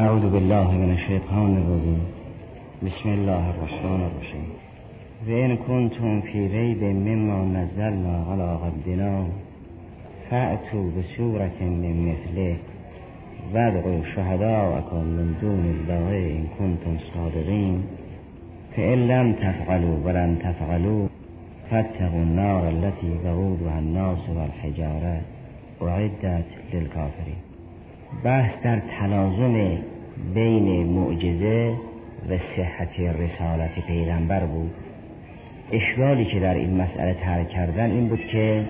اعوذ بالله من الشیطان الرجیم بسم الله الرحمن الرحیم و این کنتم فی ریب مما نزلنا على عبدنا فأتوا بسورة من مثله. وادعوا شهداءكم من دون الله إن كنتم صادقين. فإن لم تفعلوا ولن تفعلوا فاتقوا النار التي وقودها الناس والحجارة. اعدت للكافرين. بحث در تلازم بین معجزه و صحت رسالت پیغمبر بود. اشکالی که در این مسئله ترک کردن این بود که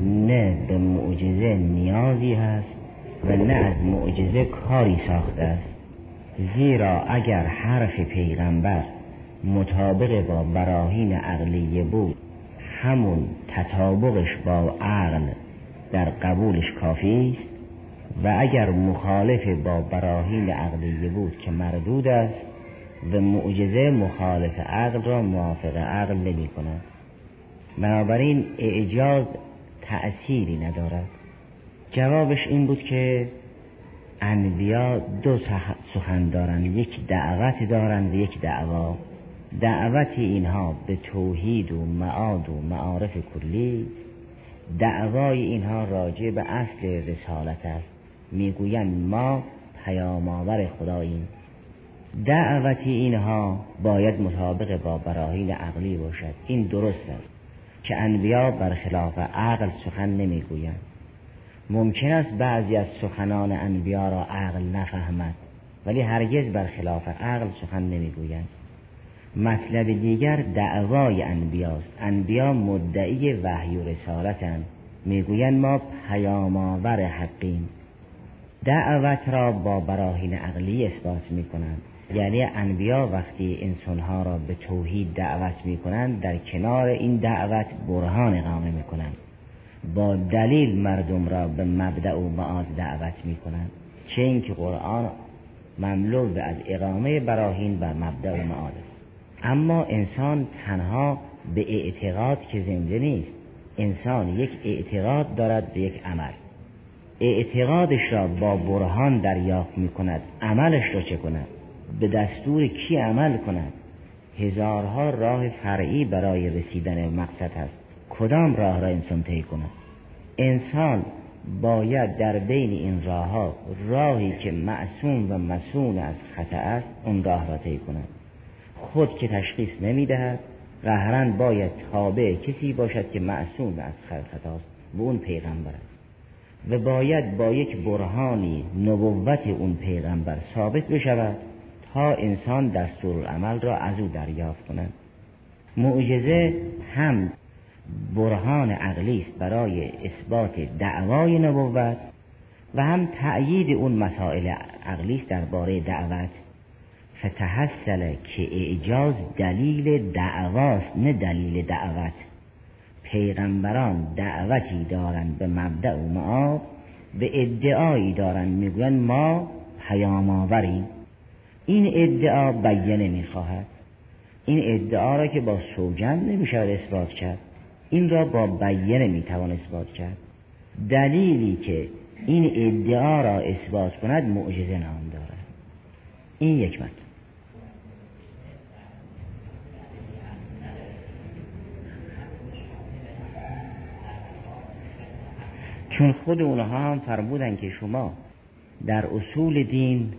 نه به معجزه نیازی هست و نه از معجزه کاری ساخته است. زیرا اگر حرف پیغمبر مطابق با براهین عقلیه بود همون تطابقش با عقل در قبولش کافی است. و اگر مخالف با براهین عقلیه بود که مردود است و معجزه مخالف عقل را موافق عقل نمی کند. بنابراین اعجاز تأثیری ندارد. جوابش این بود که انبیا دو سخن دارند یک دعوت دارند و یک دعوا. دعوت اینها به توحید و معاد و معارف کلی. دعوای اینها راجع به اصل رسالت است. می‌گویند ما پیام آور خداییم. دعوتی اینها باید مطابق با براهین عقلی باشد. این درست است که انبیا برخلاف عقل سخن نمی‌گویند. ممکن است بعضی از سخنان انبیا را عقل نفهمد ولی هرگز برخلاف عقل سخن نمی‌گویند. مطلب دیگر دعوای انبیاست. انبیا مدعی وحی و رسالتند. می‌گویند ما پیام آور حقیم. دعوت را با براهین عقلی اثبات می کنند یعنی انبیا وقتی انسانها را به توحید دعوت می کنند در کنار این دعوت برهان اقامه می کنند با دلیل مردم را به مبدع و معاد دعوت می کنند چه اینکه قرآن مملو از اقامه براهین بر مبدع و معاد است. اما انسان تنها به اعتقاد که زنده نیست. انسان یک اعتقاد دارد به یک عمل. اعتقادش را با برهان دریافت می کند عملش را چه کند؟ به دستور کی عمل کند؟ هزارها راه فرعی برای رسیدن مقصد هست کدام راه را انسان طی کند؟ انسان باید در بین این راه ها راهی که معصوم و مسون از خطا است اون راه را طی کند. خود که تشخیص نمی‌دهد قهرن باید تابع کسی باشد که معصوم از خطاست و اون پیغمبر است. و باید با یک برهانی نبوت اون پیغمبر ثابت بشود تا انسان دستور عمل را از او دریافت کند. معجزه هم برهان عقلی است برای اثبات دعوای نبوت و هم تأیید اون مسائل عقلی است درباره دعوت. فتحصل که اعجاز دلیل دعواست نه دلیل دعوت. پیغمبران دعوتی دارند به مبدع و معاب به ادعایی دارند می‌گویند ما پیام آوریم. این ادعا بیانه می‌خواهد این ادعا را که با سوجند نمی‌شود اثبات کرد. این را با بیانه می‌توان اثبات کرد. دلیلی که این ادعا را اثبات کند معجزه نام دارد. این یک مطلب. چون خود اونها هم فرمودن که شما در اصول دین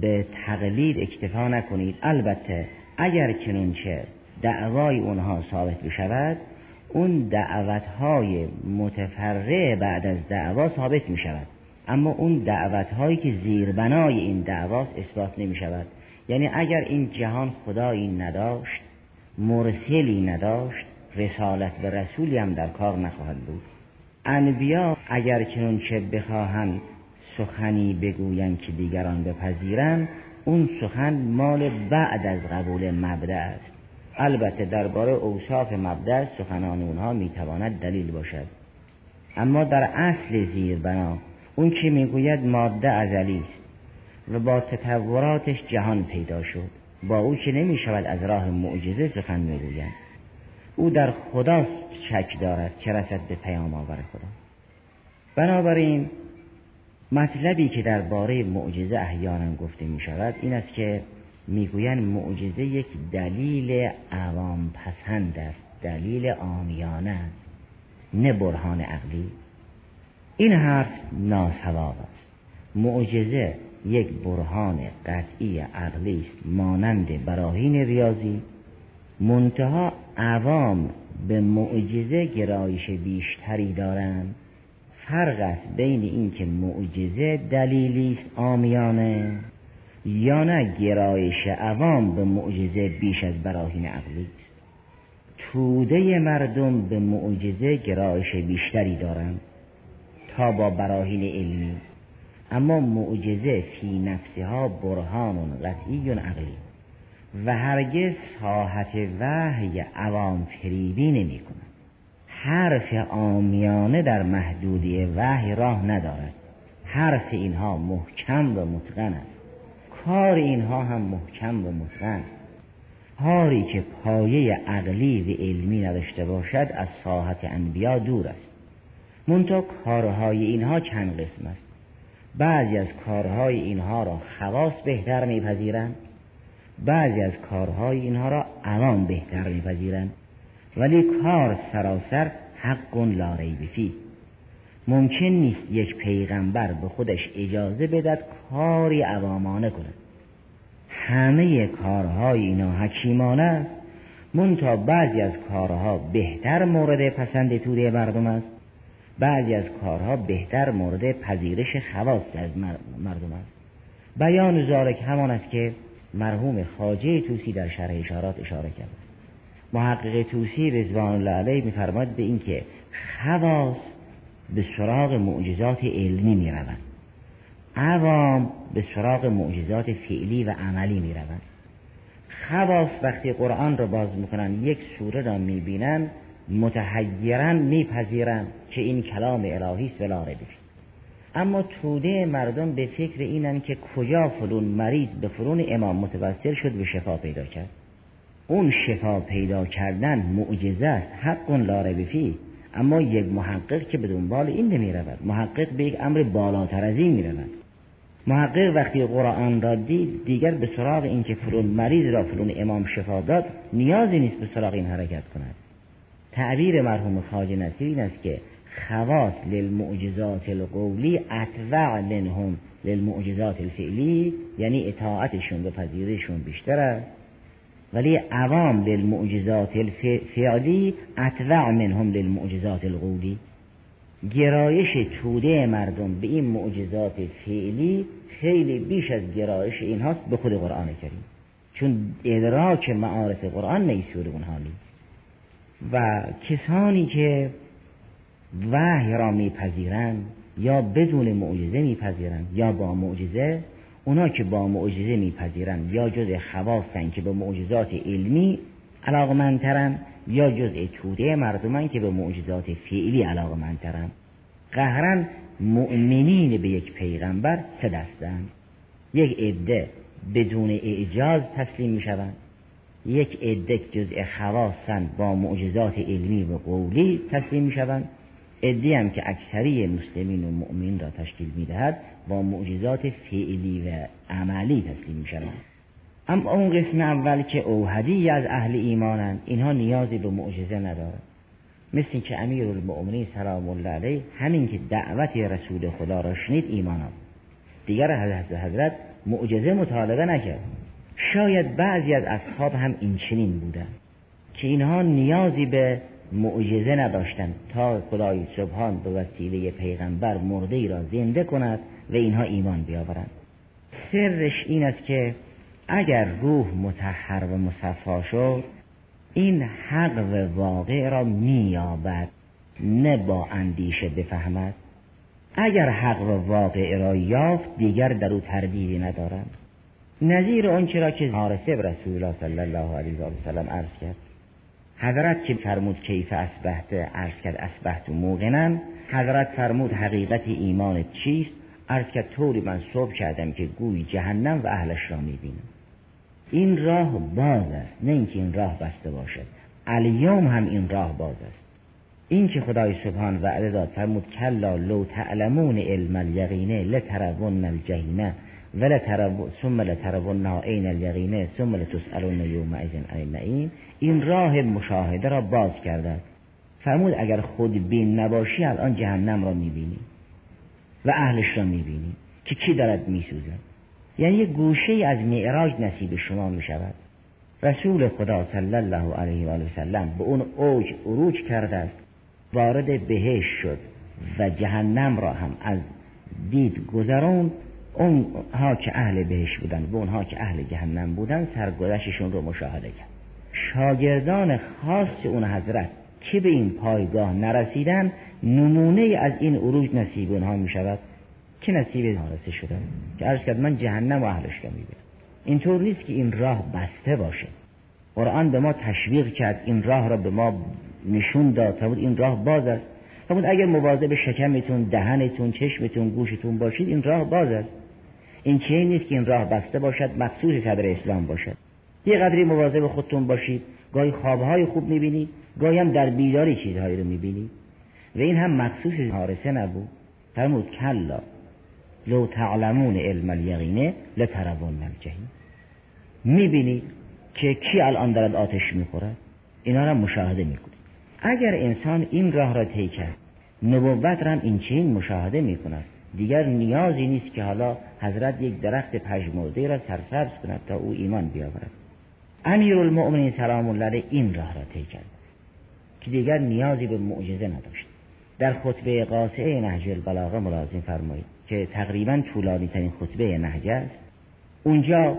به تقلید اکتفا نکنید. البته اگر چنونچه دعوای اونها ثابت بشود اون دعوتهای متفرع بعد از دعوا ثابت می شود اما اون دعوتهایی که زیربنای این دعواست اثبات نمی شود یعنی اگر این جهان خدایی نداشت مرسلی نداشت رسالت به رسولی هم در کار نخواهد بود. انبیا اگر چه بخواهند سخنی بگویند که دیگران بپذیرند اون سخن مال بعد از قبول مبدع است. البته درباره اوصاف مبدع سخنان اونها می‌تواند دلیل باشد. اما در اصل زیر بنا اون که می‌گوید ماده ازلی است و با تطوراتش جهان پیدا شد. با او که نمی شود از راه معجزه سخن می‌گویند. او در خدا شک دارد که رسد به پیام آور خدا. بنابراین مطلبی که درباره معجزه احیانا گفته می شود این است که می‌گویند معجزه یک دلیل عوام پسند است دلیل آمیانه است نه برهان عقلی. این حرف ناسواب است. معجزه یک برهان قطعی عقلی است مانند براهین ریاضی منتها عوام به معجزه گرایش بیشتری دارند. فرق است بین اینکه معجزه دلیلی است آمیانه یا نه گرایش عوام به معجزه بیش از براهین عقلی است. توده مردم به معجزه گرایش بیشتری دارند تا با براهین علمی. اما معجزه فی نفسها برهان قطعی عقلی. و هرگز ساحت وحی عوام فریبی نمی کند. حرف آمیانه در محدودی وحی راه ندارد. حرف اینها محکم و متقن است. کار اینها هم محکم و متقن کاری که پایه عقلی و علمی نداشته باشد از ساحت انبیا دور است. منتها کارهای اینها چند قسم است. بعضی از کارهای اینها را خواص بهتر میپذیرند. بعضی از کارهای اینها را عوام بهتر میپذیرند. ولی کار سراسر حق لا ریب ممکن نیست یک پیغمبر به خودش اجازه بدد کاری عوامانه کند. همه کارهای اینا حکیمانه است. منتها بعضی از کارها بهتر مورد پسند توده مردم است. بعضی از کارها بهتر مورد پذیرش خواص از مردم است. بیان زارک همان است که مرحوم خاجه توسی در شرح اشارات اشاره کرد. محقق توسی رضوان الله علیه میفرماد به اینکه خواص به سراغ معجزات علمی می‌روند. عوام به سراغ معجزات فعلی و عملی می‌روند. خواص وقتی قرآن رو باز می‌کنن یک سوره را می‌بینن متحیرن میپذیرن که این کلام الهی است. ولا اما توده مردم به فکر اینن که کجا فلون مریض به فرون امام متوسل شد و شفا پیدا کرد. اون شفا پیدا کردن معجزه است حق لا ریب اما یک محقق که به دنبال این نمی رود محقق به یک امر بالاتر از این می رود محقق وقتی قرآن را دید دیگر به سراغ این که فلون مریض را فلون امام شفا داد نیازی نیست به سراغ این حرکت کند. تعبیر مرحوم خاج نصیر این است که خواص للمعجزات القولی اتوع منهم للمعجزات الفعلی یعنی اطاعتشون و پذیرشون بیشتر است. ولی عوام للمعجزات الفعلی اتوع منهم للمعجزات القولی. گرایش توده مردم به این معجزات فعلی خیلی بیش از گرایش اینهاست به خود قرآن کریم. چون ادراک معارف قرآن نیسور اونها نیست. و کسانی که وحی را میپذیرند یا بدون معجزه میپذیرند یا با معجزه اونا که با معجزه میپذیرند یا جز خواستن که به معجزات علمی علاقمندترن یا جز توده مردمان که به معجزات فعلی علاقمندترن. قهرن مؤمنین به یک پیغمبر سه دستند؟ یک عده بدون اعجاز تسلیم می‌شوند. یک عده جزء خواستن با معجزات علمی و قولی تسلیم می‌شوند. ادی هم که اکثری مسلمین و مؤمن را تشکیل می‌دهد با معجزات فعلی و عملی تسلیم می‌شوند. اما اون قسم اول که اوهدی از اهل ایمانند اینها نیازی به معجزه ندارند. مثل که امیر المؤمنین سلام الله علیه همین که دعوت رسول خدا را شنید ایمان آورد دیگر حضرت حضرت معجزه مطالبه نکرد. شاید بعضی از اصحاب هم این چنین بودن که اینها نیازی به معجزه نداشتند تا خدای سبحان به وسیله پیغمبر مرده ای را زنده کند و اینها ایمان بیاورند. سرش این است که اگر روح متحر و مصفا شد این حق و واقع را مییابد نه با اندیشه بفهمد. اگر حق و واقع را یافت دیگر در او تردیدی ندارد نظیر آنچه را که حارسه رسول الله صلی الله علیه و سلم عرض کرد حضرت که فرمود کیف اسبحت عرض کرد اسبحت موقنن حضرت فرمود حقیقت ایمان چیست؟ عرض کرد طوری من صبح کردم که گوی جهنم و اهلش را می‌بینم. این راه باز است نه اینکه این راه بسته باشد. الیوم هم این راه باز است. این که خدای سبحان وعده داد فرمود کلا لو تعلمون علم الیقینه لترون الجحیم. ولا ترون ثم لترون عین الیقینه ثم لتسالون یومئذ عن این راه مشاهده را باز کرده فرمود اگر خود بین نباشی الان جهنم را می‌بینی و اهلش را می‌بینی که کی دارد میسوزد؟ یعنی یه گوشه از معراج نصیب شما می‌شود. رسول خدا صلی الله علیه و آله سلم به اون اوج عروج کرده است. وارد بهش شد و جهنم را هم از دید گذرون اونها که اهل بهش بودن و اونها که اهل جهنم بودن سرگذشتشون رو مشاهده کرد. شاگردان خاص اون حضرت که به این پایگاه نرسیدن نمونه از این عروج نصیب اونها می شود که نصیب رسه شدن که عرض کرد من جهنم و اهلش رو می اینطور نیست که این راه بسته باشه. قرآن به ما تشویق کرد این راه را به ما نشون داد. بود این راه باز است. بود اگر مواظب شکمتون دهنتون چشمتون گوشتون باشید این راه باز است. این چه نیست که این راه بسته باشد مخصوص صدر اسلام باشد. یه قدری مواظب خودتون باشید گاهی خوابهای خوب می‌بینید گاهی هم در بیداری چیزهایی رو می‌بینید و این هم مخصوص حارسه نبود. فرمود کلا لو تعلمون علم الیقینه لترون الجحیم. می‌بینید که کی الان دارد آتش می‌خورد اینا را مشاهده می‌کنید اگر انسان این راه را طی کرد نبوت را هم این چین مشاهده می‌کند. دیگر نیازی نیست که حالا حضرت یک درخت پژمرده را سرسبز کند تا او ایمان بیاورد. امیر المؤمنین سلام الله این راه را طی کرد که دیگر نیازی به معجزه نداشت. در خطبه قاسعه نهج البلاغه ملازم فرمایید که تقریبا طولانی ترین خطبه نهج است. اونجا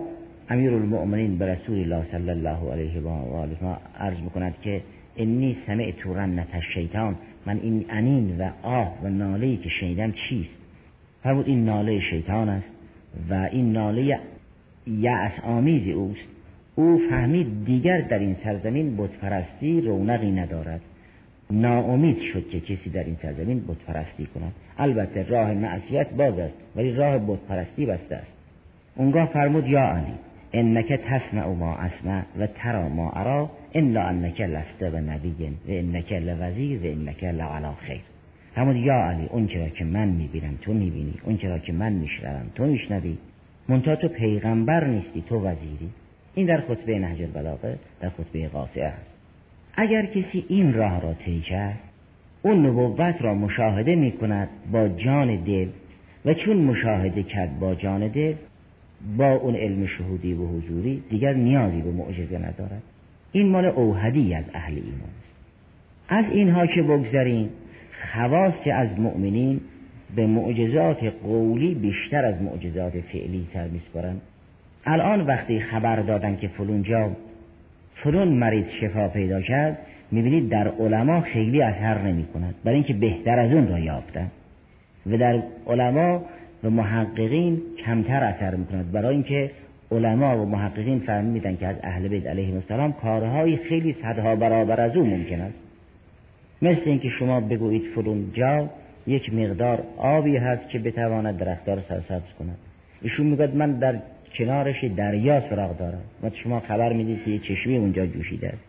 امیر المؤمنین به رسول الله صلی الله علیه و آله عرض می‌کند که انی سمعت رنت شیطان من این انین و آه و ناله که شنیدم چیست؟ فرمود این ناله شیطان است و این ناله یعص آمیز اوست. او فهمید دیگر در این سرزمین بتپرستی رونقی ندارد. ناامید شد که کسی در این سرزمین بتپرستی کند. البته راه معصیت باز است ولی راه بتپرستی بسته است. اونگاه فرمود یا علی انک تسمع ما اسمع و ترا ما ارا الا انک لست و نبی و انک لوزیر و انک لعلا خیر. همون یا علی اون چرا که من می‌بینم تو می‌بینی اون چرا که من میشنوم تو میشنوی. منتها تو پیغمبر نیستی تو وزیری. این در خطبه نهج البلاغه در خطبه قاصعه است اگر کسی این راه را طی کرد اون نبوت را مشاهده می کند با جان دل و چون مشاهده کرد با جان دل با اون علم شهودی و حضوری دیگر نیازی به معجزه ندارد. این مال اوهدی از اهل ایمان است. از اینها که بگذاریم خواص از مؤمنین به معجزات قولی بیشتر از معجزات فعلی تر میسپارند الان وقتی خبر دادن که فلون جا فلون مریض شفا پیدا کرد می‌بینید در علما خیلی اثر نمی کند برای اینکه بهتر از اون را یافتن. و در علما و محققین کمتر اثر می‌کند. برای اینکه علما و محققین فهمیدن که از اهل بیت علیهم السلام کارهای خیلی صدها برابر از او ممکن است. مثل اینکه شما بگویید فلون جا یک مقدار آبی هست که بتواند درختار سرسبز کند. ایشون می‌گوید من در کنارش دریا سراغ دارم. و شما خبر می‌دید که یه چشمی اونجا جوشیده است.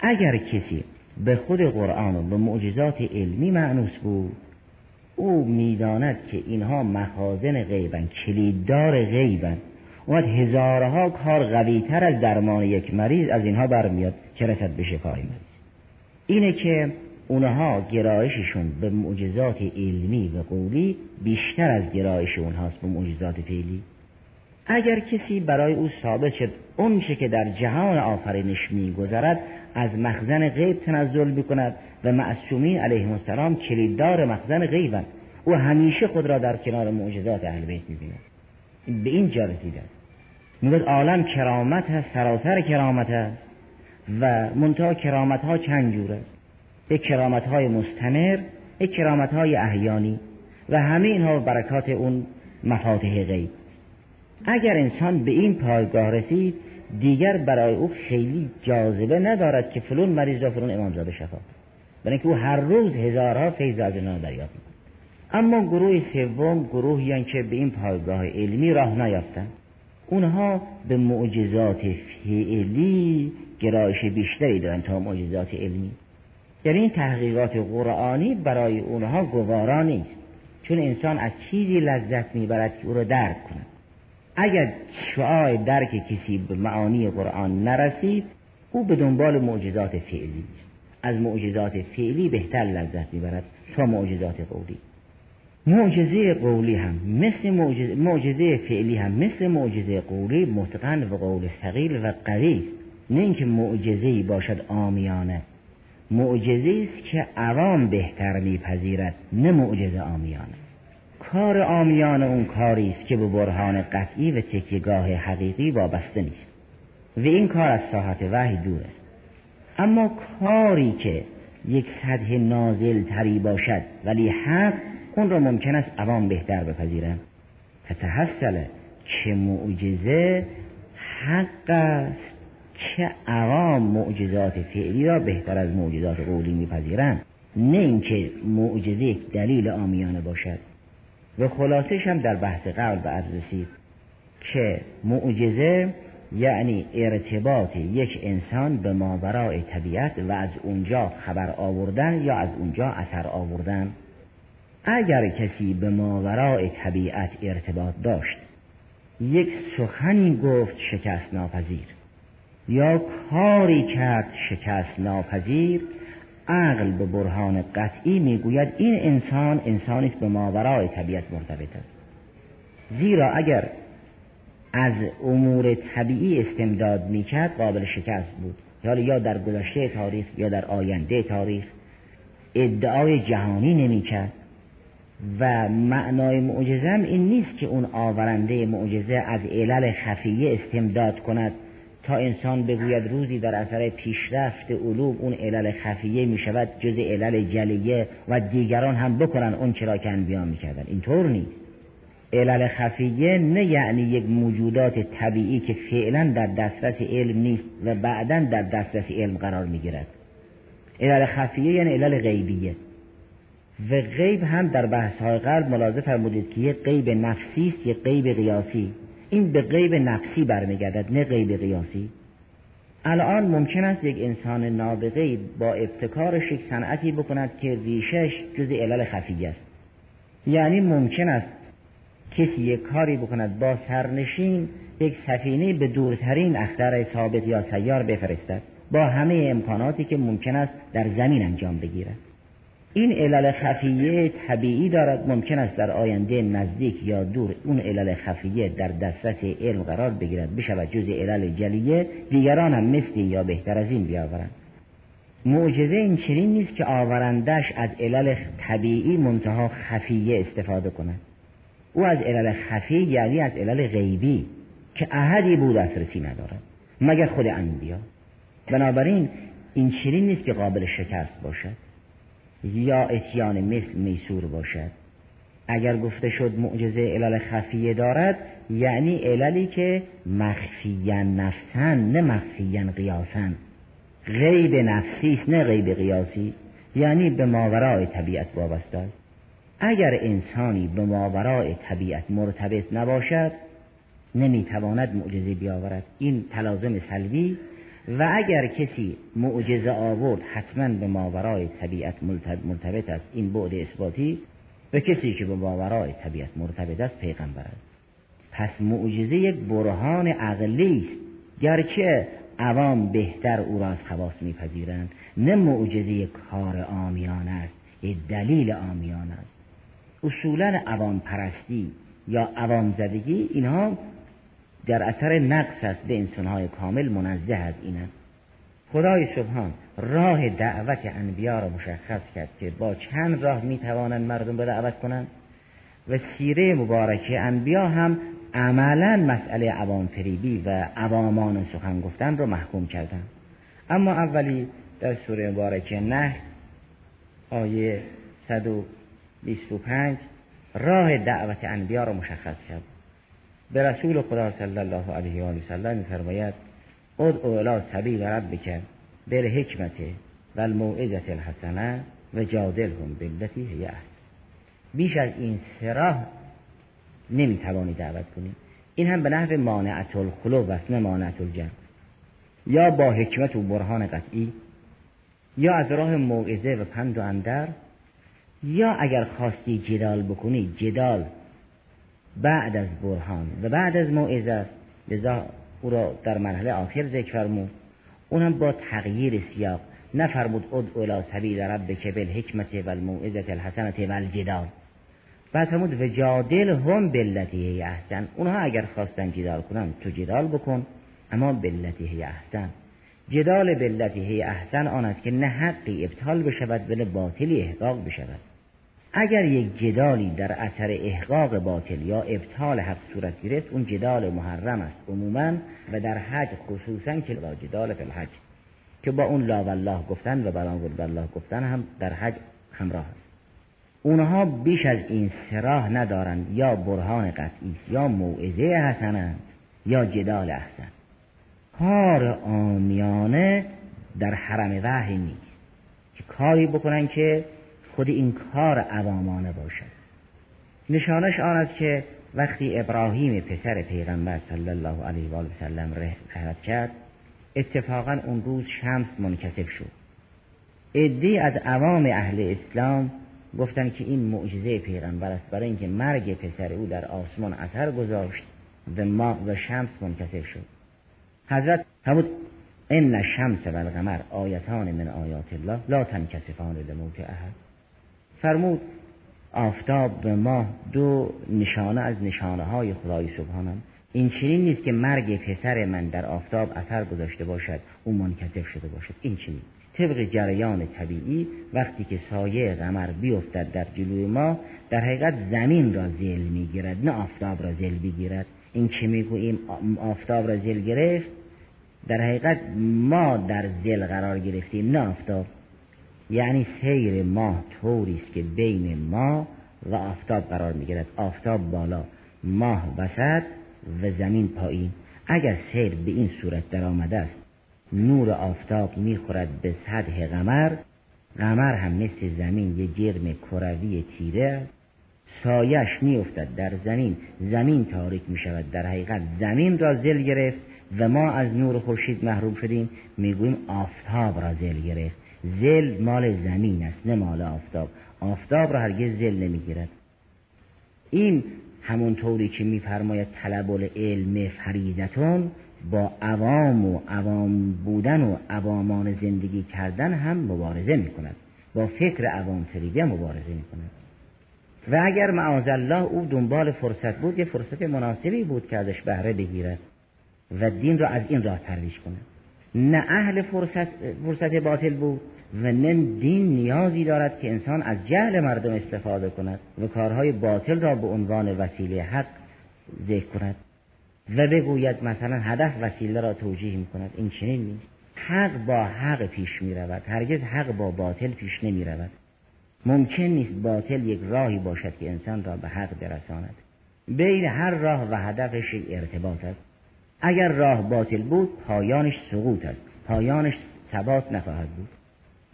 اگر کسی به خود قرآن و به معجزات علمی معنوس بود او می‌داند که اینها مخازن غیبن کلیددار غیبن. اومد هزارها کار قویتر از درمان یک مریض از اینها برمیاد که رسد به شفای مریض. اینه که اونها گرایششون به معجزات علمی و قولی بیشتر از گرایش اونهاست به معجزات فعلی. اگر کسی برای او ثابت شد اون که در جهان آفرینش میگذرد از مخزن غیب تنزل می‌کند و معصومین علیه السلام کلیددار مخزن غیبند او همیشه خود را در کنار معجزات اهل بیت می‌بیند. به این جا رسیده می‌گوید عالم کرامت هست سراسر کرامت هست. و منتها کرامت ها چند جور است. یک کرامت های مستمر یک کرامت های احیانی و همه اینها برکات اون مفاتح غیب. اگر انسان به این پایگاه رسید دیگر برای او خیلی جاذبه ندارد که فلون مریض را فلون امامزاده شفا برای اینکه او هر روز هزارها فیض از اینا دریافت اما گروه سوم گروهی که به این پایگاه علمی راه نیافتند. اونها به معجزات فعلی گرایش بیشتری دارند تا معجزات علمی. یعنی این تحقیقات قرآنی برای اونها گوارا نیست. چون انسان از چیزی لذت می‌برد که او رو درک کند. اگر شعاع درک کسی به معانی قرآن نرسید او به دنبال معجزات فعلی است. از معجزات فعلی بهتر لذت می‌برد تا معجزات قولی. معجزه قولی هم مثل معجزه, معجزه فعلی هم مثل معجزه قولی متقن و قول سقیل و قوی نه اینکه معجزه باشد آمیانه معجزه است که عوام بهتر میپذیرد نه معجزه آمیانه کار آمیان اون کاری است که به برهان قطعی و تکیگاه حقیقی وابسته نیست. و این کار از ساحت وحی دور است. اما کاری که یک سطح نازل تری باشد ولی حق اون را ممکن است عوام بهتر بپذیرند. فتحصل که معجزه حق است که عوام معجزات فعلی را بهتر از معجزات قولی میپذیرند؟ نه اینکه معجزه یک دلیل آمیانه باشد. و خلاصش هم در بحث قبل به عرض رسید که معجزه یعنی ارتباط یک انسان به ماورای طبیعت و از اونجا خبر آوردن یا از اونجا اثر آوردن. اگر کسی به ماورای طبیعت ارتباط داشت یک سخنی گفت شکست ناپذیر یا کاری کرد شکست ناپذیر عقل به برهان قطعی می‌گوید این انسان انسانی است به ماورای طبیعت مرتبط است. زیرا اگر از امور طبیعی استمداد می‌کرد قابل شکست بود. یا در گذشته تاریخ یا در آینده تاریخ ادعای جهانی نمی‌کرد و معنای معجزه این نیست که اون آورنده معجزه از علل خفیه استمداد کند. تا انسان بگوید روزی در اثر پیشرفت علوم اون علل خفیه می شود جز علل جلیه و دیگران هم بکنن اون چرا که انبیا می کردن اینطور نیست. علل خفیه نه یعنی یک موجودات طبیعی که فعلا در دسترس علم نیست و بعدا در دسترس علم قرار می گیرد علل خفیه یعنی علل غیبیه. و غیب هم در بحث های قلب ملاحظه فرمودید که یک غیب نفسی است یک غیب قیاسی. این به غیب نفسی برمیگردد نه غیب قیاسی. الان ممکن است یک انسان نابغه با ابتکارش یک صنعتی بکند که ریشش جز علل خفیه است. یعنی ممکن است کسی یک کاری بکند با سرنشین یک سفینه به دورترین اختر ثابت یا سیار بفرستد. با همه امکاناتی که ممکن است در زمین انجام بگیرد. این علل خفیه طبیعی دارد. ممکن است در آینده نزدیک یا دور اون علل خفیه در دسترس علم قرار بگیرد. بشود جز علل جلیه دیگران هم مثل یا بهتر از این بیاورند. معجزه این چنین نیست که آورندش از علل طبیعی منتها خفیه استفاده کند. او از علل خفی یعنی از علل غیبی که احدی بود دسترسی ندارد مگر خود انبیا. بنابراین این چنین نیست که قابل شکست باشد. یا اتیان مثل میسور باشد. اگر گفته شد معجزه علل خفیه دارد یعنی عللی که مخفیان نفسن نه مخفیان قیاسن غیب نفسی است نه غیب قیاسی یعنی به ماورای طبیعت وابسته است. اگر انسانی به ماورای طبیعت مرتبط نباشد نمی‌تواند معجزه بیاورد. این تلازم سلبی و اگر کسی معجزه آورد حتما به ماورای طبیعت مرتبط است. این بعد اثباتی و کسی که به ماورای طبیعت مرتبط است پیغمبر است. پس معجزه یک برهان عقلی است. گرچه عوام بهتر او را از خواص میپذیرند نه معجزه کار آمیان است یک دلیل آمیان است. اصولا عوام پرستی یا عوام زدگی اینها در اثر نقص است به انسانهای کامل منزه از اینند خدای سبحان راه دعوت انبیا را مشخص کرد که با چند راه می توانند مردم به دعوت کنند و سیره مبارکه انبیا هم عملا مسئله عوام فریبی و عوامان سخن گفتن را محکوم کردند. اما اولی در سوره مبارکه نه آیه 125 راه دعوت انبیا را مشخص کرد. به رسول خدا صلی الله علیه و وسلم میفرماید ادعو الی سبیل ربک بالحکمت و الموعظه الحسنه و جادلهم بالتي هی بیش از این سراه نمی‌توانی دعوت کنی. این هم به نحو مانعت الخلو و نه مانعت الجمع یا با حکمت و برهان قطعی یا از راه موعظه و پند و اندر یا اگر خواستی جدال بکنی جدال. بعد از برهان و بعد از موعظه لذا او را در مرحله آخر ذکر فرمود. اونم با تغییر سیاق نفرمود اد اولا سبیل ربک بالحکمت و الموعظت الحسنت و الجدال بعد فرمود و جادل هم بلتی احسن. اونها اگر خواستن جدال کنن تو جدال بکن اما بلتی احسن. جدال بلتی احسن آن است که نه حقی ابطال بشود و باطلی احقاق بشود. اگر یک جدالی در اثر احقاق باطل یا ابطال حق صورت گرفت اون جدال محرم است عموما و در حج خصوصا که با جدال فی الحج که با اون لا والله گفتن و بلا والله گفتن هم در حج همراه است. اونها بیش از این سراح ندارند یا برهان قطعی یا موعظه حسنند یا جدال احسن. کار آمیانه در حرم وحی نیست. که کاری بکنن که خود این کار عوامانه باشد. نشانش آن است که وقتی ابراهیم پسر پیغمبر صلی الله علیه و سلم رحلت کرد اتفاقا اون روز شمس منکسف شد. ادی از عوام اهل اسلام گفتن که این معجزه پیغمبر است برای اینکه مرگ پسر او در آسمان اثر گذاشت و ما و شمس منکسف شد. حضرت همود ان الشمس و القمر آیتان من آیات الله لا تنکسفان لموت احد. فرمود آفتاب و ماه دو نشانه از نشانه های خدای سبحانم این چنین نیست که مرگ پسر من در آفتاب اثر گذاشته باشد او منکسف شده باشد. این چنین. طبق جریان طبیعی وقتی که سایه قمر بیفتد در جلوی ما در حقیقت زمین را زل می‌گیرد نه آفتاب را زل بگیرد. این که می‌گوییم؟ آفتاب را زل گرفت؟ در حقیقت ما در زل قرار گرفتیم نه آفتاب. یعنی سیر ماه طوری است که بین ما و آفتاب قرار می‌گیرد. آفتاب بالا ماه وسط و زمین پایین. اگر سیر به این صورت در آمده است نور آفتاب می‌خورد به سطح قمر. قمر هم مثل زمین یه جرم کروی تیره سایش میافتد در زمین. زمین تاریک می شود در حقیقت زمین را زل گرفت و ما از نور خورشید محروم شدیم. می‌گوییم آفتاب را زل گرفت. زل مال زمین است نه مال آفتاب. آفتاب را هرگز زل نمی‌گیرد. این همون طوری که میفرماید طلب العلم فریدتون با عوام و عوام بودن و عوامان زندگی کردن هم مبارزه می کند با فکر عوام فریده مبارزه می کند و اگر معاذ الله او دنبال فرصت بود یه فرصت مناسبی بود که ازش بهره بگیرد و دین را از این راه ترویج کند. نه اهل فرصت, فرصت باطل بود و نه دین نیازی دارد که انسان از جهل مردم استفاده کند و کارهای باطل را به عنوان وسیله حق ذکر کند و بگوید مثلا هدف وسیله را توجیه می کند این چنین نیست. حق با حق پیش می رود هرگز حق با باطل پیش نمی رود ممکن نیست باطل یک راهی باشد که انسان را به حق برساند. بین هر راه و هدفش ارتباط است. اگر راه باطل بود پایانش سقوط است. پایانش ثبات نخواهد بود.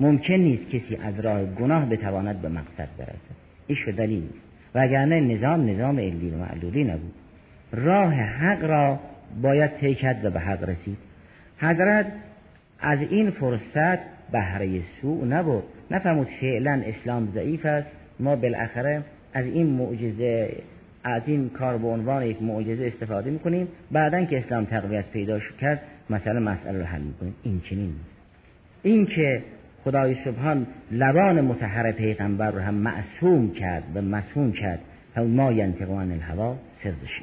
ممکن نیست کسی از راه گناه بتواند به مقصد برسد. ایش دلیل نیست. وگرنه نظام نظام علی و معلولی نبود. راه حق را باید طی کرد و به حق رسید. حضرت از این فرصت بهره سوء نبود نفهمود فعلا اسلام ضعیف است. ما بالاخره از این معجزه از این کار به عنوان یک معجزه استفاده می‌کنیم. بعدا که اسلام تقویت پیدا کرد مثلا مسئله رو حل می‌کنیم. این چنین نیست. این که خدای سبحان لبان متحر پیغمبر رو هم معصوم کرد و مسوم کرد هم ما ینتقان الهوا سرش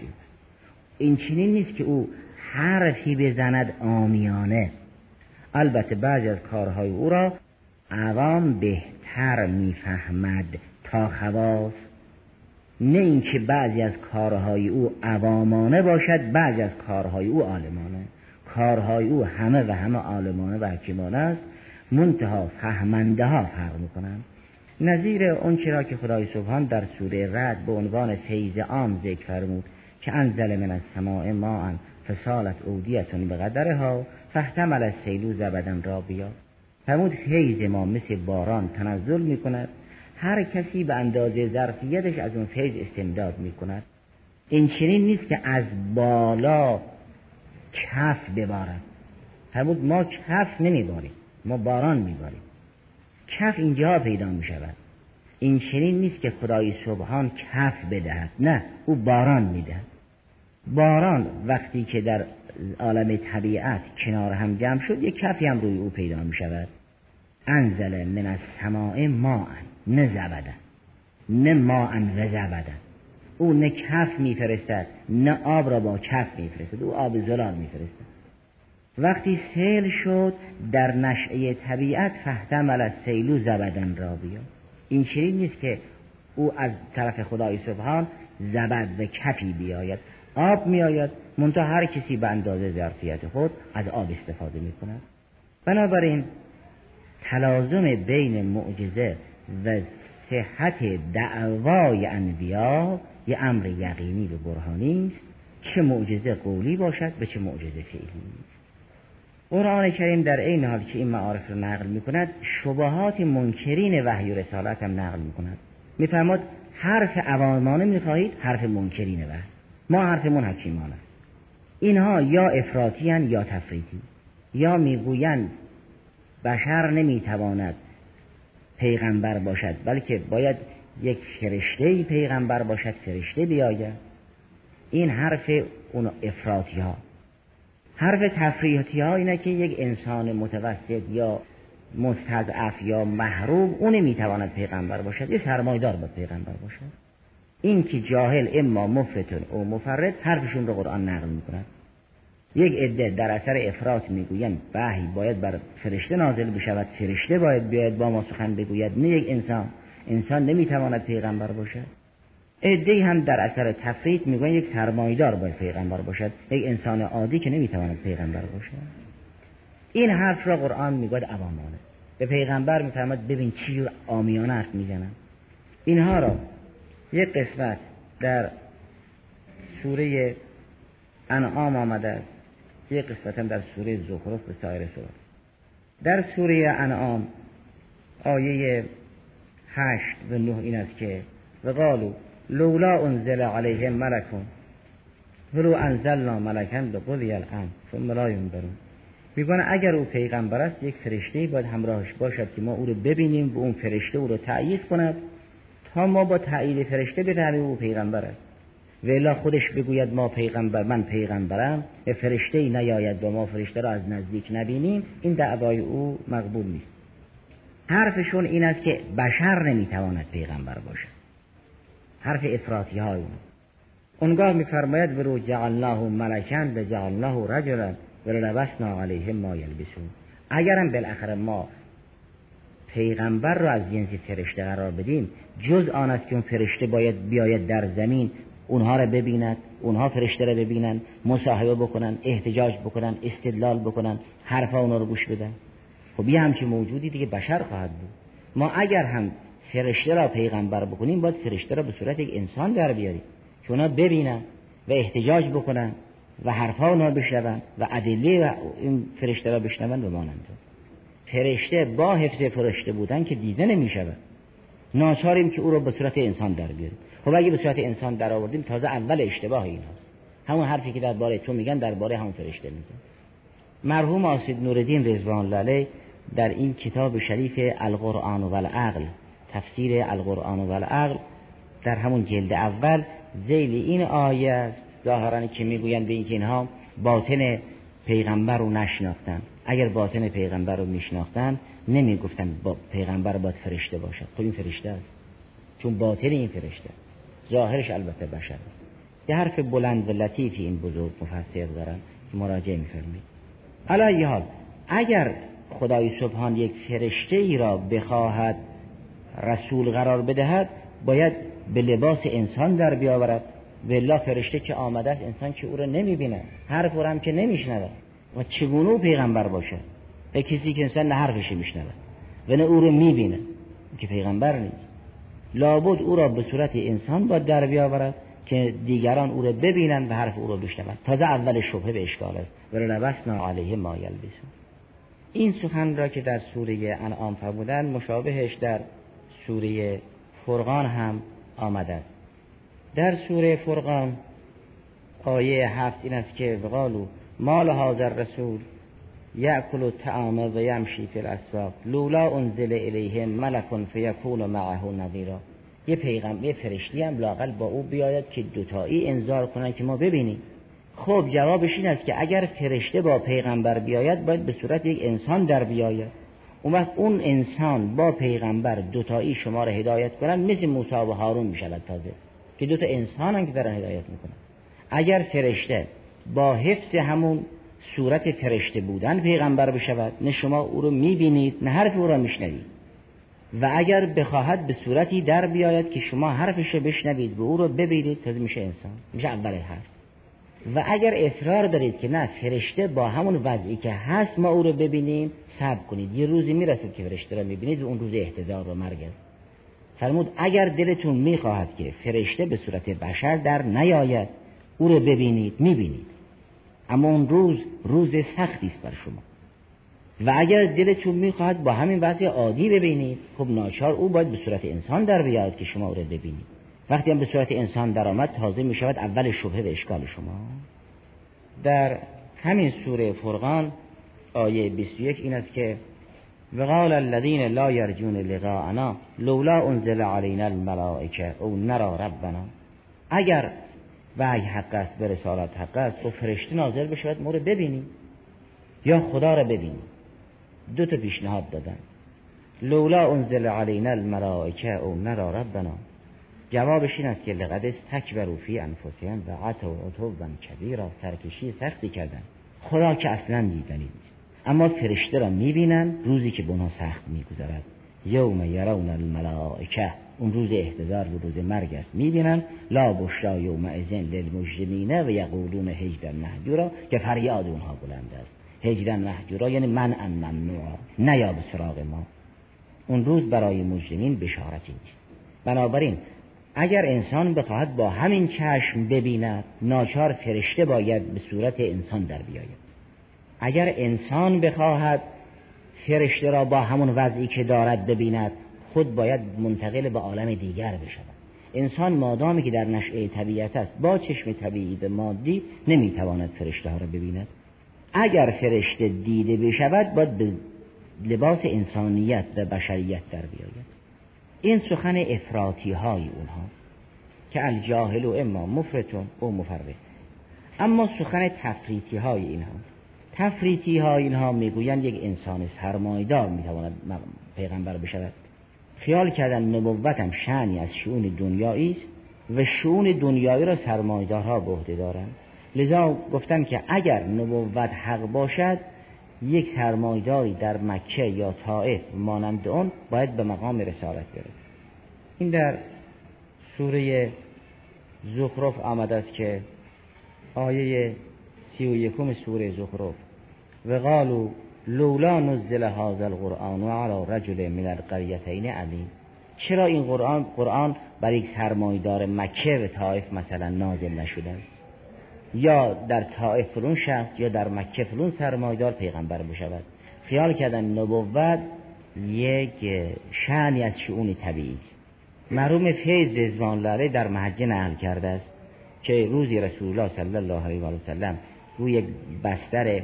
این چنین نیست که او حرفی بزند آمیانه. البته بعضی از کارهای او را عوام بهتر می‌فهمد تا خواص نه اینکه بعضی از کارهای او عوامانه باشد بعضی از کارهای او عالمانه. کارهای او همه و همه عالمانه و حکیمانه است. منتها فهمنده ها فرق می‌کنند. نظیر اون چرا که خدای سبحان در سوره رد به عنوان فیض عام ذکر فرمود که انزل من السماء ماء فسالت اودیتون به قدرها فاحتمل از سیلو زبدن را بیا فرمود فیض ما مثل باران تنزل می کند هر کسی به اندازه ظرفیتش از اون فیض استمداد می کند این چنین نیست که از بالا کف ببارد. فرمود ما کف نمیباریم ما باران میباریم. کف اینجا پیدا می شود این چنین نیست که خدای سبحان کف بدهد نه او باران می‌دهد. باران وقتی که در عالم طبیعت کنار هم جمع شد یک کفی هم روی او پیدا می شود انزل من از سماع ما نه ما و زبدن. او نه کف میفرستد نه آب را با کف میفرستد او آب زلال میفرستد. وقتی سیل شد در نشعه طبیعت فهتمل از سیلو زبدن را بیا این چنین نیست که او از طرف خدای سبحان زبد و کفی بیاید. آب میآید منتها هر کسی به اندازه ظرفیت خود از آب استفاده می کند بنابراین تلازم بین معجزه و صحت دعوای انبیا یه امر یقینی و برهانی است چه معجزه قولی باشد و چه معجزه فعلی. قرآن کریم در این حال که این معارف رو نقل می کند شبهات منکرین وحی و رسالت هم نقل می کند میفرماد حرف عوامانه می‌خواهید حرف منکرین وحی. ما حرفمون حکیمان است. اینها یا افراطی یا تفریطی. یا می‌گویند بشر نمی‌تواند پیغمبر باشد بلکه باید یک فرشته پیغمبر باشد فرشته بیاید. این حرف اون افراطی ها حرف تفریحاتی ها اینه که یک انسان متوسط یا مستضعف یا محروم اون می‌تواند پیغمبر باشد یه سرمایدار با پیغمبر باشد. این که جاهل اما مفتون او مفرد حرفشون رو قرآن نقل می‌کند. یک عده در اثر افراط می‌گویند وحی باید بر فرشته نازل بشود فرشته باید بیاید با ما سخن بگوید. نه یک انسان انسان نمی‌تواند پیغمبر باشد. عده هم در اثر تفرید می‌گویند یک سرمایدار باید پیغمبر باشد. یک انسان عادی که نمی‌تواند پیغمبر باشد. این حرف را قرآن می‌گوید عوامانه. به پیغمبر میفرماد ببین چی آمیانه حرف می‌زنن اینها را یک قسمت در سوره انعام آمده است. یک قسمت هم در سوره زخرف به سایر سوره در سوره انعام آیه هشت و نه این است که و قالو لولا انزل علیهم ملکون ولو انزلنا ملکن لقضی الامر ثم لا ینظرون میگن اگر او پیغمبر است یک فرشته باید همراهش باشد که ما او رو ببینیم و اون فرشته او رو تأیید کند تا ما با تایید فرشته بفهمیم او پیغمبر است. ولا خودش بگوید ما پیغمبر من پیغمبرم به فرشته ای نیاید و ما فرشته را از نزدیک نبینیم. این دعوای او مقبول نیست. حرفشون این است که بشر نمی‌تواند پیغمبر باشد. حرف افراطی های اون. اونگاه میفرماید برو جعلناه ملکن به جعلناه رجلا ولبسنا علیهم ما یلبسون. اگرم بالاخره ما پیغمبر را از جنس فرشته قرار بدیم جز آن است که اون فرشته باید بیاید در زمین اونها را ببیند اونها فرشته را ببینند مصاحبه بکنن احتجاج بکنن استدلال بکنن حرفا اونا رو گوش بدن. خب یه همچین موجودی دیگه بشر خواهد بود. ما اگر هم فرشته را پیغمبر بکنیم باید فرشته را به صورت یک انسان در بیاریم که اونا ببینن و احتجاج بکنن و حرفا اونا بشنون و ادله این فرشته را بشنون و مانند فرشته با حفظ فرشته بودن که دیده نمی‌شود. ناچاریم که او رو به صورت انسان در بیاریم. خب اگه به صورت انسان در آوردیم تازه اول اشتباه این هست همون حرفی که درباره تو میگن درباره همون فرشته میگن مرحوم آسید نوردین رضوان الله در این کتاب شریف القرآن و العقل تفسیر القرآن و العقل در همون جلد اول زیل این آیه ظاهرا که می‌گویند به اینکه اینها باطن پیغمبر رو نشناختن. اگر باطن پیغمبر رو میشناختن نمی‌گفتن با پیغمبر باید فرشته باشد. خب این فرشته است. چون باطن این فرشته ظاهرش البته بشر یه حرف بلند و لطیفی این بزرگ مفسر دارن که مراجعه میفرمید حالا حال اگر خدای سبحان یک فرشته ای را بخواهد رسول قرار بدهد باید به لباس انسان در بیاورد. ولا فرشته که آمده است انسان که او را نمی‌بینه. حرف او هم که نمیشنود و چگونه او پیغمبر باشه به کسی که انسان نه حرفش میشنود و نه او رو می‌بینه. که پیغمبر نیست. لابد او را به صورت انسان باید در بیاورد که دیگران او را ببینند و حرف او را بشنوند. تازه اول شبهه به اشکال است. و لبسنا علیه ما یلبسون. این سخن را که در سوره انعام فرمودن مشابهش در سوره فرقان هم آمده در سوره فرقان آیه هفت این است که وقالو مال حاضر رسول یأکل الطعام و یمشی فی الاسواق لولا انزل الیهم ملک فیکون معه نظیرا یه پیغمبر فرشتی هم لاقل با او بیاید که دوتایی انذار کنن که ما ببینیم. خب جوابش این است که اگر فرشته با پیغمبر بیاید باید به صورت یک انسان در بیاید. اون وقت اون انسان با پیغمبر دوتایی شما را هدایت کنن مثل موسی و هارون می‌شود تازه که دوتا انسان هم که دارن هدایت می‌کنن. اگر فرشته با حفظ همون صورت فرشته بودن پیغمبر بشود. نه شما او رو می‌بینید نه حرف او را میشنوید. و اگر بخواهد به صورتی در بیاید که شما حرفش رو بشنوید و او رو ببینید تازه میشه انسان میشه اول حرف. و اگر اصرار دارید که نه فرشته با همون وضعی که هست ما او رو ببینیم صبر کنید. یه روزی می‌رسید که فرشته رو می‌بینید و اون روز احتضار و مرگ است. فرمود اگر دلتون می‌خواهد که فرشته به صورت بشر در نیاید او رو ببینید می‌بینید. اما اون روز روز سختی است بر شما. و اگر دلتون می‌خواهد با همین وضع عادی ببینید خب ناچار او باید به صورت انسان در بیاید که شما او رو ببینید. وقتی هم به صورت انسان درآمد تازه می شود اول شبهه به اشکال شما. در همین سوره فرقان آیه 21 این است که وقال الذين لا يرجون لقاءنا لولا انزل علينا الملائکه او نرى ربنا. اگر وحی حق است به رسالت حق است تو فرشته نازل بشود ما رو ببینیم. یا خدا رو ببینیم. دو تا پیشنهاد دادن. لولا انزل علينا الملائکه او نرى ربنا. جوابش این است که لقد استکبروا فی انفسهم و عتوا عتوا کبیرا. سرکشی سختی کردن. خدا که اصلا دیدنی نیست. اما فرشته را می‌بینن روزی که بنا سخت میگذرد. یوم یرون الملائکه. اون روز احتضار و روز مرگ است. می‌بینن لا بشرا یوم ازن للمجرمین و یقولون هجر محجورا که فریاد اونها بلند است. هجر محجورا یعنی من ان ممنوعا نیا به سراغ ما. اون روز برای مجرمین بشارتی نیست. بنابراین اگر انسان بخواهد با همین چشم ببیند ناچار فرشته باید به صورت انسان در بیاید. اگر انسان بخواهد فرشته را با همون وضعی که دارد ببیند خود باید منتقل به عالم دیگر بشود. انسان مادامی که در نشعه طبیعت است با چشم طبیعی به مادی نمی‌تواند فرشته ها را ببیند. اگر فرشته دیده بشود باید به لباس انسانیت و بشریت در بیاید. این سخن افراطی های اونها که الجاهل و اما مفرتون و مفرد اما سخن تفریطی های اینها. تفریطی های اینها می‌گویند یک انسان سرمایدار می‌تواند پیغمبر بشود. خیال کردن نبوتم شعنی از شعون دنیایی است و شعون دنیایی را سرمایدارها به عهده دارند لذا گفتن که اگر نبوت حق باشد یک سرمایداری در مکه یا طائف مانند اون باید به مقام رسالت برد این در سوره زخرف آمده است که آیه سی و یکم سوره زخرف. و قالو لولا نزل هذا القرآن و علی رجل من القریتین عظیم. چرا این قرآن قرآن بر یک سرمایدار مکه و طائف مثلا نازل نشده؟ یا در طائف فلون شخص یا در مکه فلون سرمایدار پیغمبر بشود. خیال کردن نبوت یک شعنی از شعون طبیعی مرحوم فیض رضوان لاله در محجه نقل کرده است که روزی رسول الله صلی الله علیه و سلم روی بستر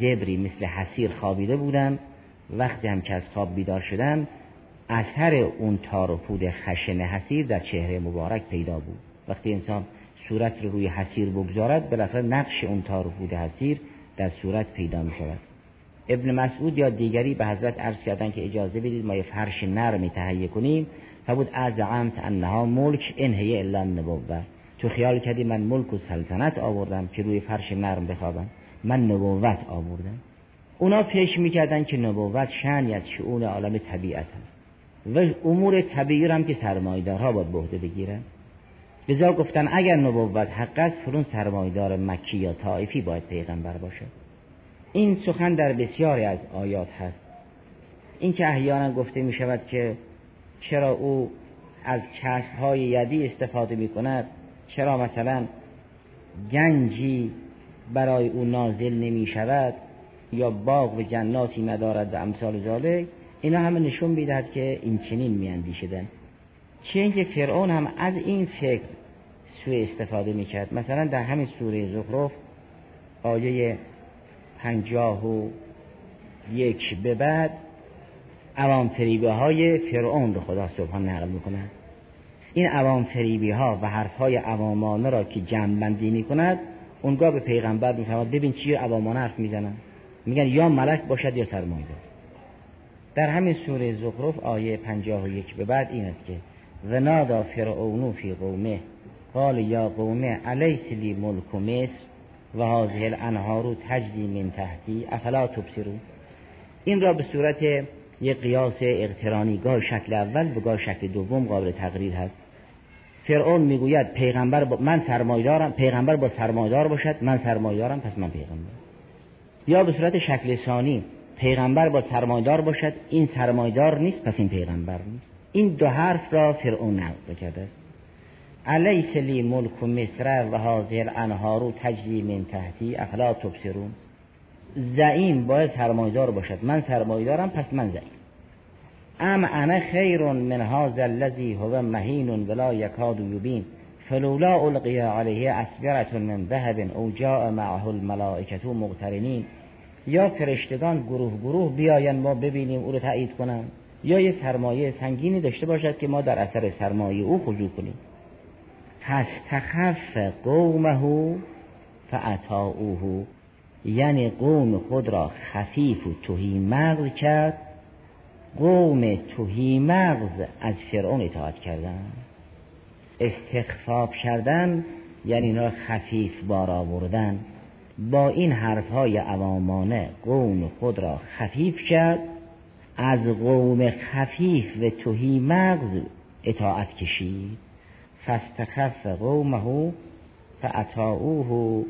زبری مثل حسیر خوابیده بودند وقتی هم که از خواب بیدار شدن اثر اون تار و پود خشن حسیر در چهره مبارک پیدا بود. وقتی انسان صورت رو روی حسیر بگذارد بالاخره نقش اون تار و پود حسیر در صورت پیدا می شود. ابن مسعود یا دیگری به حضرت عرض کردن که اجازه بدید ما یه فرش نرمی تهیه کنیم. فبود از عمت انها ملک انهی الا نبوه تو خیال کردی من ملک و سلطنت آوردم که روی فرش نرم بخوابم. من نبوت آوردم. اونا پیش می‌کردن که نبوت شنی از شعون عالم طبیعت هست. و امور طبیعی هم که سرمایدارها باید بهده بگیرن. بذار گفتن اگر نبوت حق است فرون سرمایدار مکی یا طائفی باید پیغمبر باشه. این سخن در بسیاری از آیات هست. این که احیانا گفته می شود که چرا او از چسب های یدی استفاده می کند چرا مثلا گنجی برای او نازل نمی شود یا باغ و جناتی ندارد و امثال ذالک اینا همه نشون می‌دهد که این چنین میاندیشیدن. چه اینکه فرعون هم از این فکر سوء استفاده می‌کرد. مثلا در همین سوره زخرف آیه پنجاه و یک به بعد عوام فریبه های فرعون رو خدا سبحان نقل می‌کند این عوام فریبی ها و حرف های عوامانه را که جمع می کند اونگاه به پیغمبر میفرماد ببین چی عوامانه حرف می‌زنن. میگن یا ملک باشد یا سرمایه در همین سوره زخرف آیه یک به بعد این است که و نادا فرعون فی قومه قال یا قومه علیس لی ملک مصر؟ و هذه الانهار تجری من تحتی افلا تبصرون؟ این را به صورت یک قیاس اقترانی گاه شکل اول به گاه شکل دوم قابل تقریر هست. فرعون می‌گوید پیغمبر با من سرمایدارم پیغمبر با سرمایدار باشد من سرمایدارم پس من پیغمبر یا به صورت شکل ثانی پیغمبر با سرمایدار باشد این سرمایدار نیست پس این پیغمبر نیست. این دو حرف را فرعون نقل کرده. علیس لی ملک مصر و هذه الانهار تجری من تحتی افلا تبصرون. زعیم باید سرمایدار باشد. من سرمایدارم پس من زعیم. ام انا خیر من هذا الذي هو مهین ولا یکاد یبین فلولا القی علیه اسبرة من ذهب او جاء معه الملائکه مقترنین یا فرشتگان گروه گروه بیاین ما ببینیم او رو تایید کنن. یا یه سرمایه سنگینی داشته باشد که ما در اثر سرمایه او خضوع کنیم. پس تخف قومه فعطاؤه یعنی قوم خود را خفیف و توهی مغز کرد قوم توهی مغز از فرعون اطاعت کردن. استخفاف کردن یعنی اینا خفیف بار آوردن. با این حرفهای عوامانه قوم خود را خفیف کرد. از قوم خفیف و توهی مغز اطاعت کشید. فاستخف قومه فاطاعوه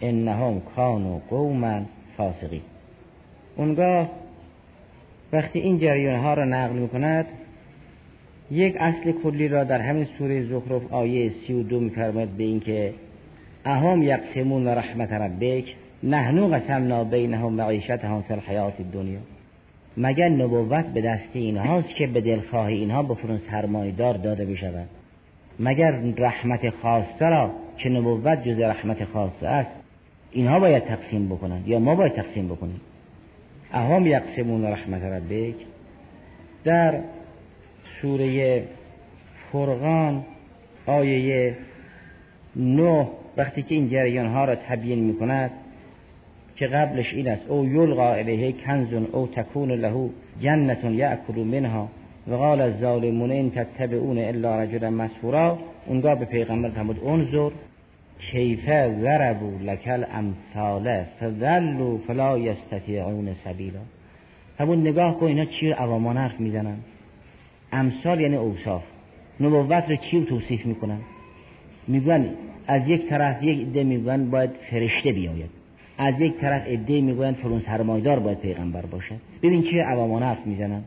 انهم کانوا قوما فاسقین. اونگاه وقتی این جریان ها را نقل می کند یک اصل کلی را در همین سوره زخرف آیه سی و دو میفرماید به اینکه اهم یقسمون رحمت ربک نحنو قسمنا بینهم معیشتهم فی الحیات الدنیا. مگر نبوت به دست اینهاست که به دلخواه اینها بفرون سرمایدار داده بشود مگر رحمت خاصه را که نبوت جز رحمت خاصه است اینها باید تقسیم بکنند یا ما باید تقسیم بکنیم؟ اهم یقسمون رحمت ربک. در سوره فرقان آیه نه وقتی که این جریان ها را تبیین می کند که قبلش این است او یلقا الیه کنزون او تکون له جنت یأکل منها و قال الظالمون این تتبعون الا رجلا مسفورا اونگاه به پیغمبر فرمود انظر کیفه ضربوا لکل امثاله فذلوا فلا یستطیعون سبیلا. همون نگاه کن اینا چی عوامان حرف می‌زنن. امثال یعنی اوصاف. نبوت رو چی توصیف می‌کنن؟ میگن از یک طرف یک عده میگن باید فرشته بیاید. از یک طرف عده می‌گویند فرون سرمایدار باید پیغمبر باشه. ببین چه عوامان حرف می‌زنن.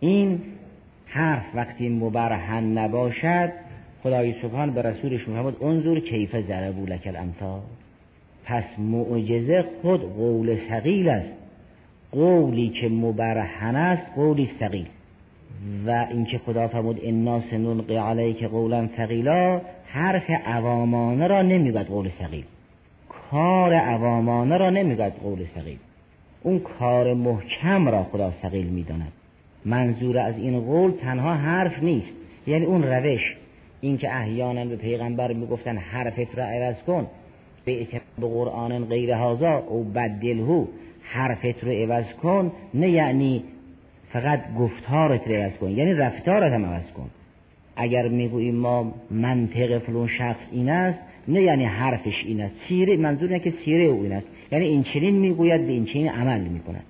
این حرف وقتی مبرهن نباشد خدای سبحان به رسولش محمد انظر کیف ضربو لک الامثال. پس معجزه خود قول ثقیل است. قولی که مبرهن است قولی ثقیل. و اینکه خدا فرمود انا سنلقی علیک قولا ثقیلا حرف عوامانه را نمیگد قول ثقیل. کار عوامانه را نمیگد قول ثقیل. اون کار محکم را خدا ثقیل می‌داند. منظور از این قول تنها حرف نیست. یعنی اون روش اینکه احیانا به پیغمبر می‌گفتن حرفت را عوض کن به به قرآن غیر هازا او بدلهو حرفت رو عوض کن نه یعنی فقط گفتارت رو عوض کن یعنی رفتارت هم عوض کن. اگر می‌گوییم ما منطق فلون شخص این است نه یعنی حرفش این است سیره منظور اینه که سیره او این است. یعنی این چنین می‌گوید به این چنین عمل می‌کند.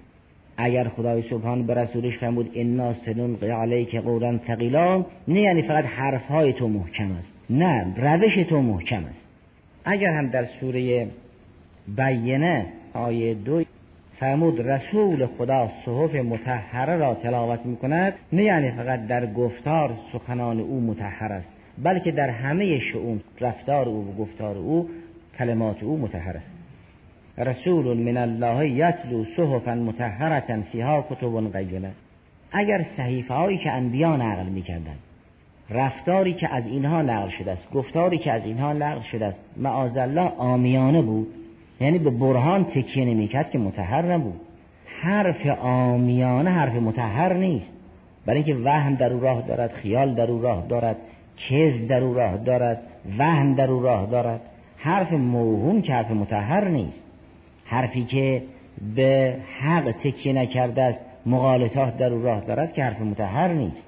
اگر خدای سبحان به رسولش فرمود انا سنلقی علیک قولا ثقیلا. نه یعنی فقط حرفهای تو محکم است نه روش تو محکم است. اگر هم در سوره بینه آیه دو فرمود رسول خدا صحف متحره را تلاوت می کند نه یعنی فقط در گفتار سخنان او متحر است بلکه در همه شؤون رفتار او و گفتار او کلمات او متحر است. رسول من الله یتلو صحفا متحرتا فیها کتب قیمه اگر صحیفه هایی که انبیا نقل می‌کردند رفتاری که از اینها نقل شده است گفتاری که از اینها نقل شده است معاذ الله آمیانه بود. یعنی به برهان تکیه نمی‌کرد که متحر نبود. حرف آمیانه حرف متحر نیست. برای اینکه وهم در او راه دارد خیال در او راه دارد کذب در او راه دارد وهم در او راه دارد. حرف موهوم که حرف متحر نیست. حرفی که به حق تکیه نکرده است مغالطات در او راه دارد که حرف متحر نیست.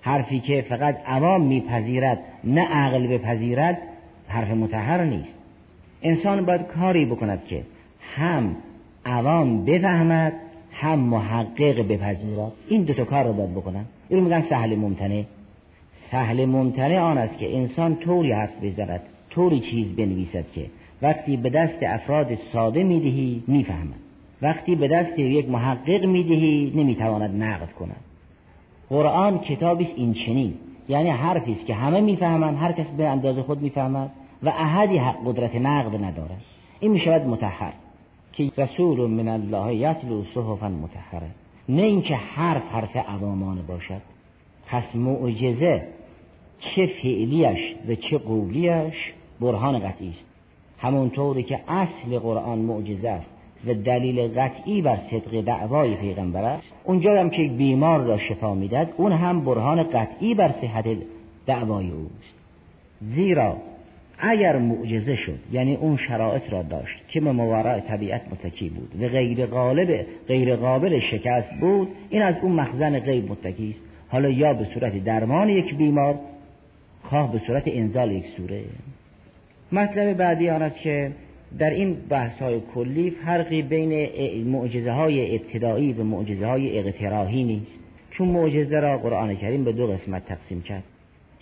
حرفی که فقط عوام میپذیرد نه عقل بپذیرد حرف متحر نیست. انسان باید کاری بکند که هم عوام بفهمد هم محقق بپذیرد. این دو تا کار رو باید بکنن. این میگن سهل ممتنه سهل ممتنه آن است که انسان طوری حرف بزند طوری چیز بنویسد که وقتی به دست افراد ساده می‌دهی می‌فهمد وقتی به دست یک محقق می‌دهی نمی‌تواند نقد کند. قرآن کتابی است این چنین یعنی حرفی است که همه می‌فهمند هر کس به اندازه خود می‌فهمد و احدی قدرت نقد ندارد. این می‌شود متحر که رسول من الله یتلو صحفا متحره نه اینکه حرف حرف عوامانه باشد. پس معجزه چه فعلیش و چه قولیش برهان قطعی است. همونطوری که اصل قرآن معجزه است و دلیل قطعی بر صدق دعوای پیغمبر است اونجا هم که بیمار را شفا می‌داد اون هم برهان قطعی بر صحت دعوای اوست. زیرا اگر معجزه شد یعنی اون شرایط را داشت که به مورع طبیعت متکی بود و غیر غالب غیر قابل شکست بود این از اون مخزن غیب متکی است. حالا یا به صورت درمان یک بیمار خواه به صورت انزال یک سوره. مطلب بعدی آن است که در این بحث های کلی فرقی بین معجزه های ابتدایی و معجزه های اقتراحی نیست. چون معجزه را قرآن کریم به دو قسمت تقسیم کرد.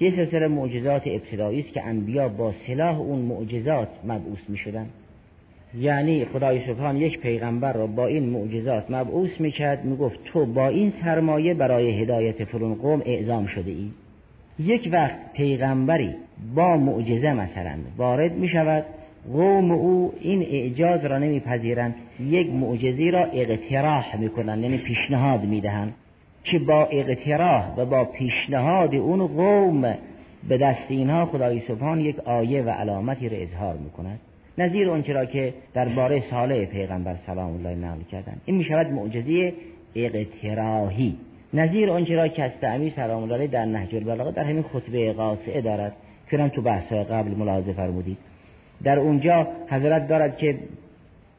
یه سلسله معجزات ابتدایی است که انبیا با سلاح اون معجزات مبعوث می شدن یعنی خدای سبحان یک پیغمبر را با این معجزات مبعوث می کرد می گفت تو با این سرمایه برای هدایت فرون قوم اعزام شده ای. یک وقت پیغمبری با معجزه مثلا وارد می شود قوم او این اعجاز را نمیپذیرند یک معجزی را اقتراح می‌کنند یعنی پیشنهاد می‌دهند که با اقتراح و با پیشنهاد اون قوم به دست اینها خدای سبحان یک آیه و علامتی را اظهار می‌کند. نظیر اون را که درباره صالح پیغمبر سلام الله نقل کردن این می‌شود معجزه اقتراحی. نظیر اون را که از تعمیر سلام در نهج البلاغه در همین خطبه قاطعه دارد. که تو بحث قبل ملاحظه فرمودید. در اونجا حضرت دارد که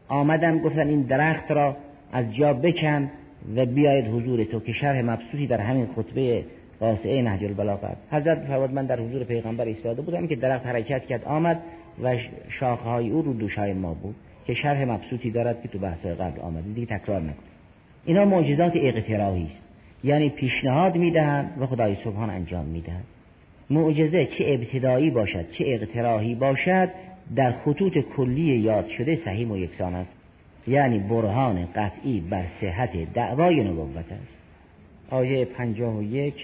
آمدن گفتن این درخت را از جا بکن و بیاید حضور تو که شرح مبسوطی در همین خطبه قاسعه نهج البلاغه حضرت فرمود من در حضور پیغمبر ایستاده بودم که درخت حرکت کرد آمد و شاخهای او رو دوشای ما بود که شرح مبسوطی دارد که تو بحث قبل آمد دیگه تکرار نکن اینا معجزات اقتراحی است. یعنی پیشنهاد می‌دهند و خدای سبحان انجام می‌دهند معجزه چه ابتدایی باشد چه اقتراحی باشد در خطوط کلی یاد شده صحیح و یکسان است. یعنی برهان قطعی بر صحت دعوای نبوت است. آیه پنجاه و یک